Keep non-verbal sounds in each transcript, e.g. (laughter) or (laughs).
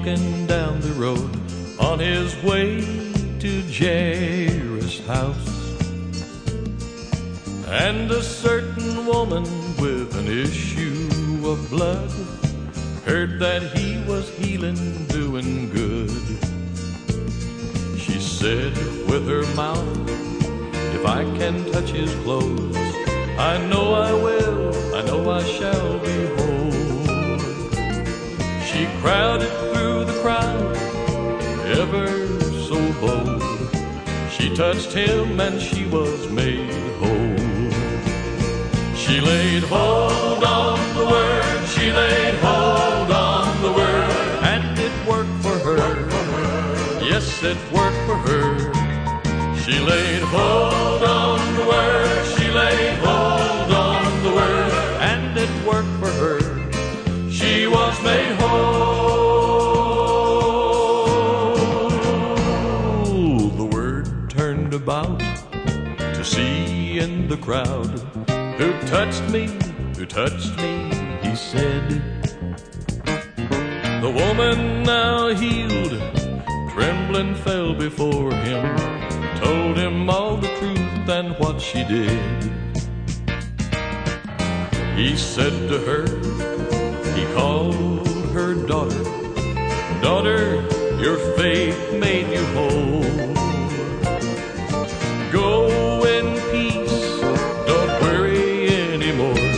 Walking down the road on his way to Jairus' house. And a certain woman with an issue of blood heard that he was healing, doing good. She said with her mouth, If I can touch his clothes, I know I will, I know I shall be whole. She crowded through the crowd, ever so bold. She touched him and she was made whole. She laid hold on the word, she laid hold on the word, and it worked for her. Yes, it worked for her. She laid hold on the word, made whole. The word turned about to see in the crowd who touched me, who touched me, he said. The woman now healed, trembling fell before him, told him all the truth and what she did. He said to her, he called your faith made you whole. Go in peace, don't worry anymore.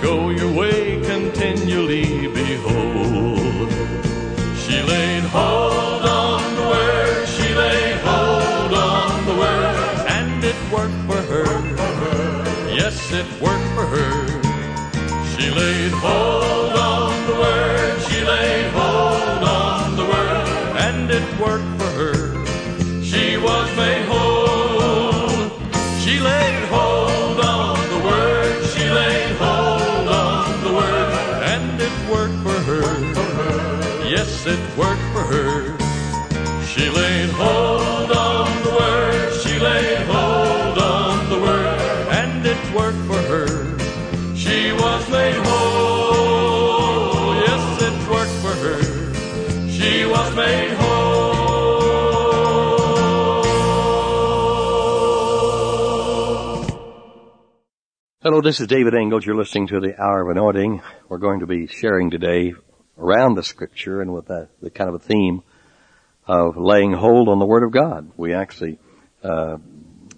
Go your way, continually behold. She laid hold on the word, she laid hold on the word, and it worked for her. Yes, it worked for her. She laid hold it worked for her. She laid hold on the word, she laid hold on the word, and it worked for her. She was made whole. Yes, it worked for her. She was made whole. Hello, this is David Ingles. You're listening to the Hour of Anointing. We're going to be sharing today around the Scripture and with that, the kind of a theme of laying hold on the Word of God. We actually uh,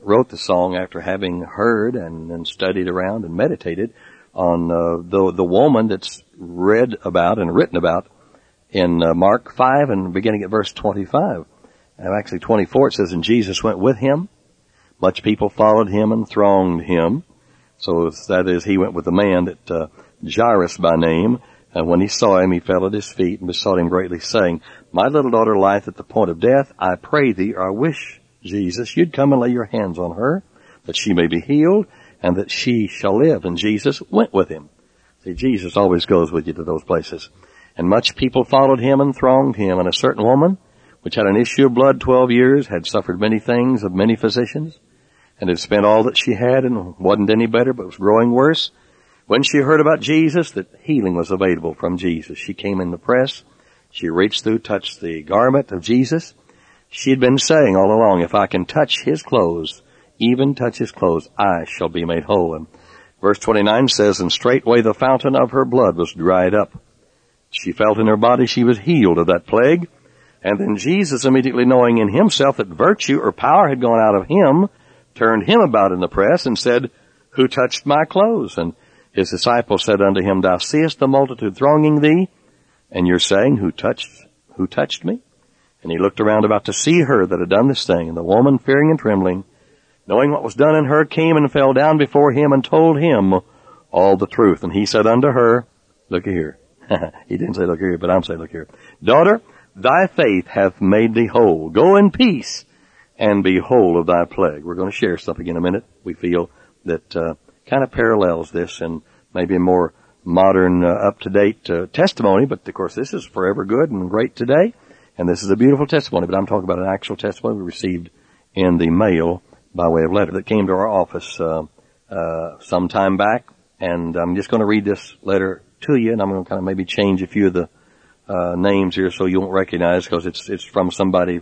wrote the song after having heard and, and studied around and meditated on uh, the the woman that's read about and written about in uh, Mark five and beginning at verse twenty five. And actually twenty four it says, "And Jesus went with him. Much people followed him and thronged him." So that is, he went with a man that uh, Jairus by name. And when he saw him, he fell at his feet and besought him greatly, saying, "My little daughter lieth at the point of death. I pray thee, or I wish, Jesus, you'd come and lay your hands on her, that she may be healed, and that she shall live." And Jesus went with him. See, Jesus always goes with you to those places. And much people followed him and thronged him. And a certain woman, which had an issue of blood twelve years, had suffered many things of many physicians, and had spent all that she had and wasn't any better, but was growing worse. When she heard about Jesus, that healing was available from Jesus, she came in the press. She reached through, touched the garment of Jesus. She had been saying all along, if I can touch his clothes, even touch his clothes, I shall be made whole. And verse 29 says, and straightway the fountain of her blood was dried up. She felt in her body she was healed of that plague. And then Jesus, immediately knowing in himself that virtue or power had gone out of him, turned him about in the press and said, Who touched my clothes? And his disciples said unto him, Thou seest the multitude thronging thee, and you're saying, Who touched, who touched me? And he looked around about to see her that had done this thing. And the woman, fearing and trembling, knowing what was done in her, came and fell down before him and told him all the truth. And he said unto her, look here. (laughs) he didn't say look here, but I'm saying look here. Daughter, thy faith hath made thee whole. Go in peace and be whole of thy plague. We're going to share something in a minute. We feel that uh, kind of parallels this and maybe a more modern, uh, up-to-date uh, testimony. But of course, this is forever good and great today. And this is a beautiful testimony, but I'm talking about an actual testimony we received in the mail by way of letter that came to our office uh, uh, some time back. And I'm just going to read this letter to you, and I'm going to kind of maybe change a few of the uh, names here so you won't recognize because it's it's from somebody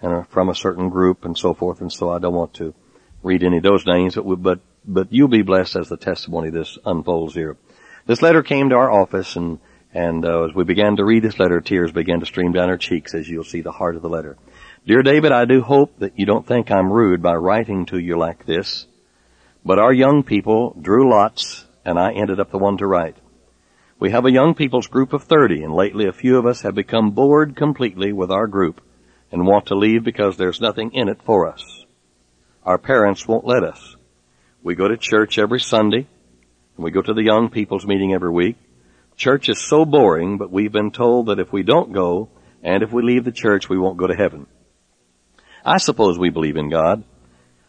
and from a certain group and so forth. And so I don't want to read any of those names, but but but you'll be blessed as the testimony this unfolds here. This letter came to our office, and and uh, as we began to read this letter, tears began to stream down her cheeks as you'll see the heart of the letter. Dear David, I do hope that you don't think I'm rude by writing to you like this, but our young people drew lots and I ended up the one to write. We have a young people's group of 30 and lately a few of us have become bored completely with our group and want to leave because there's nothing in it for us. Our parents won't let us. We go to church every Sunday and we go to the young people's meeting every week. Church is so boring, but we've been told that if we don't go, and if we leave the church, we won't go to heaven. I suppose we believe in God.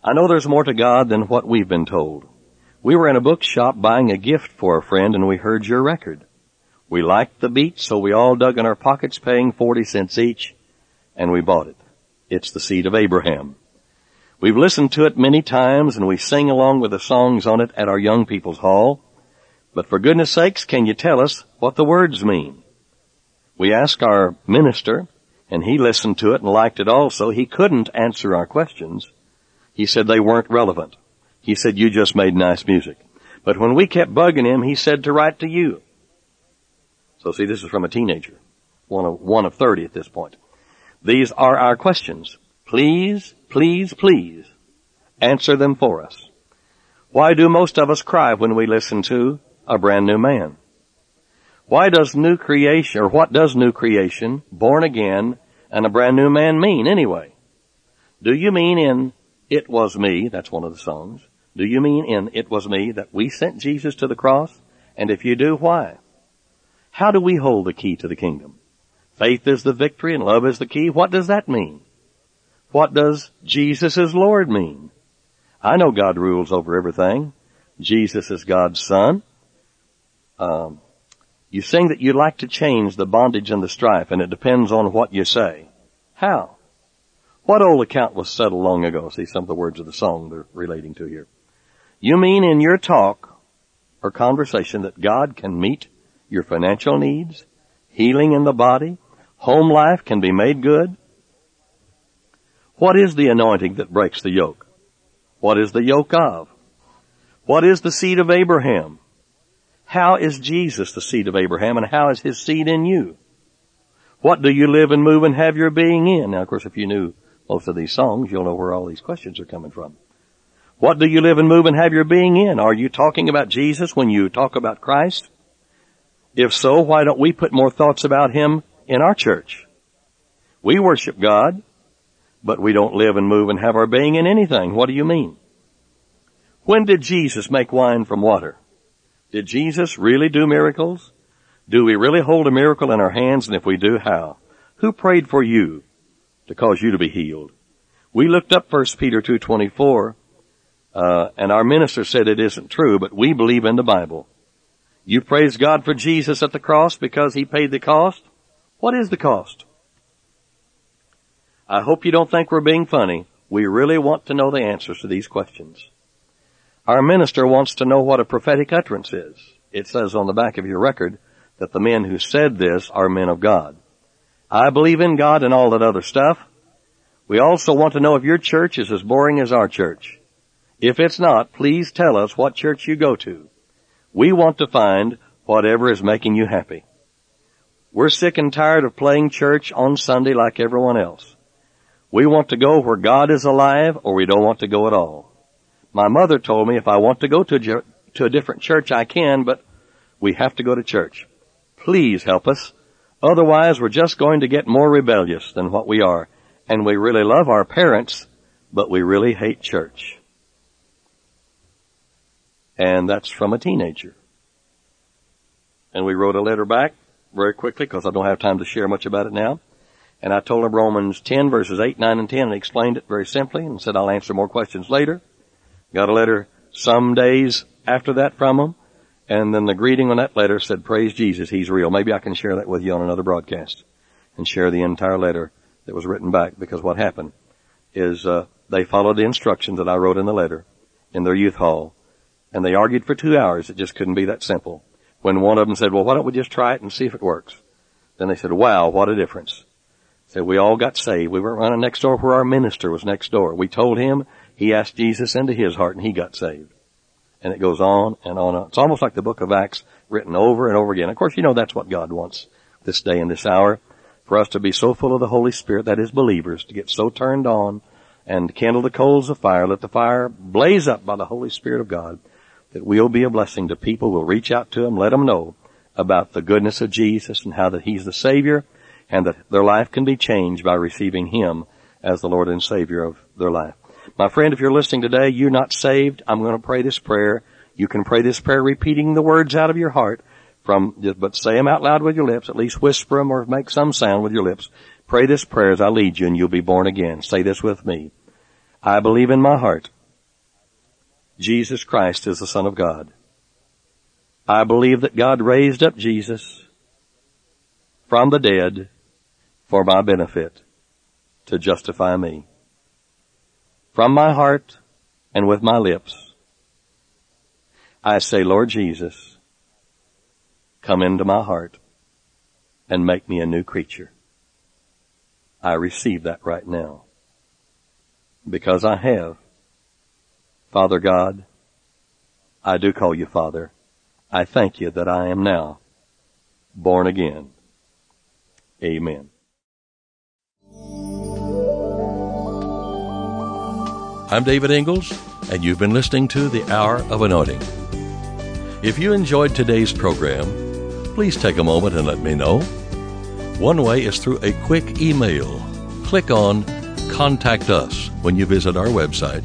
I know there's more to God than what we've been told. We were in a bookshop buying a gift for a friend and we heard your record. We liked the beat, so we all dug in our pockets paying 40 cents each, and we bought it. It's the seed of Abraham. We've listened to it many times and we sing along with the songs on it at our young people's hall. But for goodness sakes, can you tell us what the words mean? We asked our minister, and he listened to it and liked it also. He couldn't answer our questions. He said they weren't relevant. He said you just made nice music. But when we kept bugging him, he said to write to you. So see, this is from a teenager. One of, one of 30 at this point. These are our questions. Please, please, please answer them for us. Why do most of us cry when we listen to a brand new man. Why does new creation, or what does new creation, born again, and a brand new man mean anyway? Do you mean in It Was Me, that's one of the songs, do you mean in It Was Me that we sent Jesus to the cross? And if you do, why? How do we hold the key to the kingdom? Faith is the victory and love is the key. What does that mean? What does Jesus is Lord mean? I know God rules over everything. Jesus is God's son. Um, you sing that you like to change the bondage and the strife, and it depends on what you say. How? What old account was settled long ago? See some of the words of the song they're relating to here. You mean in your talk or conversation that God can meet your financial needs, healing in the body, home life can be made good? What is the anointing that breaks the yoke? What is the yoke of? What is the seed of Abraham? How is Jesus the seed of Abraham and how is his seed in you? What do you live and move and have your being in? Now, of course, if you knew most of these songs, you'll know where all these questions are coming from. What do you live and move and have your being in? Are you talking about Jesus when you talk about Christ? If so, why don't we put more thoughts about Him in our church? We worship God, but we don't live and move and have our being in anything. What do you mean? When did Jesus make wine from water? Did Jesus really do miracles? Do we really hold a miracle in our hands? And if we do, how? Who prayed for you to cause you to be healed? We looked up 1 Peter 2.24, uh, and our minister said it isn't true, but we believe in the Bible. You praise God for Jesus at the cross because He paid the cost? What is the cost? I hope you don't think we're being funny. We really want to know the answers to these questions. Our minister wants to know what a prophetic utterance is. It says on the back of your record that the men who said this are men of God. I believe in God and all that other stuff. We also want to know if your church is as boring as our church. If it's not, please tell us what church you go to. We want to find whatever is making you happy. We're sick and tired of playing church on Sunday like everyone else. We want to go where God is alive or we don't want to go at all. My mother told me if I want to go to a, to a different church, I can, but we have to go to church. Please help us. Otherwise, we're just going to get more rebellious than what we are. And we really love our parents, but we really hate church. And that's from a teenager. And we wrote a letter back very quickly because I don't have time to share much about it now. And I told him Romans 10 verses 8, 9, and 10 and explained it very simply and said I'll answer more questions later. Got a letter some days after that from him. And then the greeting on that letter said, praise Jesus, He's real. Maybe I can share that with you on another broadcast and share the entire letter that was written back because what happened is, uh, they followed the instructions that I wrote in the letter in their youth hall and they argued for two hours. It just couldn't be that simple. When one of them said, well, why don't we just try it and see if it works? Then they said, wow, what a difference. Said we all got saved. We weren't running next door where our minister was next door. We told him, he asked Jesus into his heart and he got saved. And it goes on and on. It's almost like the book of Acts written over and over again. Of course, you know that's what God wants this day and this hour. For us to be so full of the Holy Spirit, that is believers, to get so turned on and kindle the coals of fire, let the fire blaze up by the Holy Spirit of God, that we'll be a blessing to people. We'll reach out to them, let them know about the goodness of Jesus and how that He's the Savior and that their life can be changed by receiving Him as the Lord and Savior of their life. My friend, if you're listening today, you're not saved. I'm going to pray this prayer. You can pray this prayer repeating the words out of your heart from, but say them out loud with your lips, at least whisper them or make some sound with your lips. Pray this prayer as I lead you and you'll be born again. Say this with me. I believe in my heart Jesus Christ is the Son of God. I believe that God raised up Jesus from the dead for my benefit to justify me. From my heart and with my lips, I say, Lord Jesus, come into my heart and make me a new creature. I receive that right now because I have. Father God, I do call you Father. I thank you that I am now born again. Amen. I'm David Ingles, and you've been listening to The Hour of Anointing. If you enjoyed today's program, please take a moment and let me know. One way is through a quick email. Click on Contact Us when you visit our website,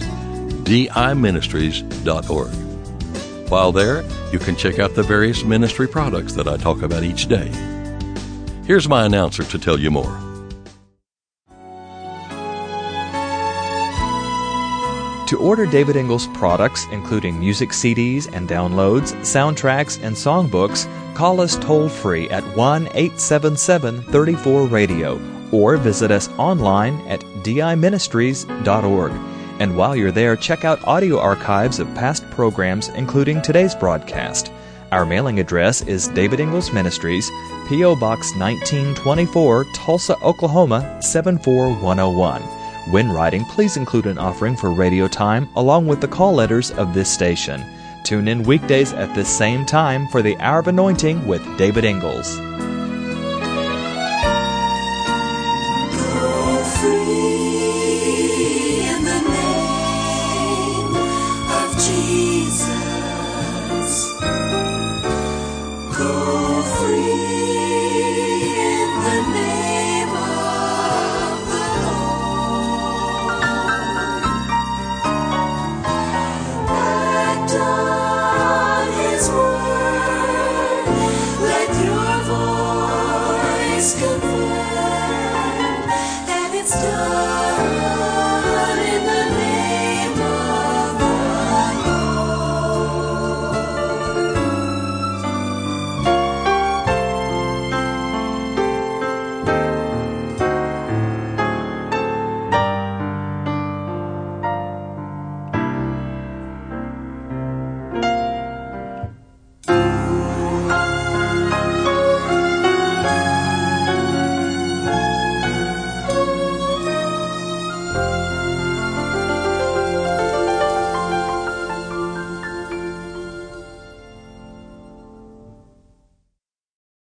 diministries.org. While there, you can check out the various ministry products that I talk about each day. Here's my announcer to tell you more. To order David Ingles products, including music CDs and downloads, soundtracks, and songbooks, call us toll free at 1 877 34 Radio or visit us online at diministries.org. And while you're there, check out audio archives of past programs, including today's broadcast. Our mailing address is David Ingles Ministries, P.O. Box 1924, Tulsa, Oklahoma 74101. When writing, please include an offering for radio time along with the call letters of this station. Tune in weekdays at this same time for the Hour of Anointing with David Ingles.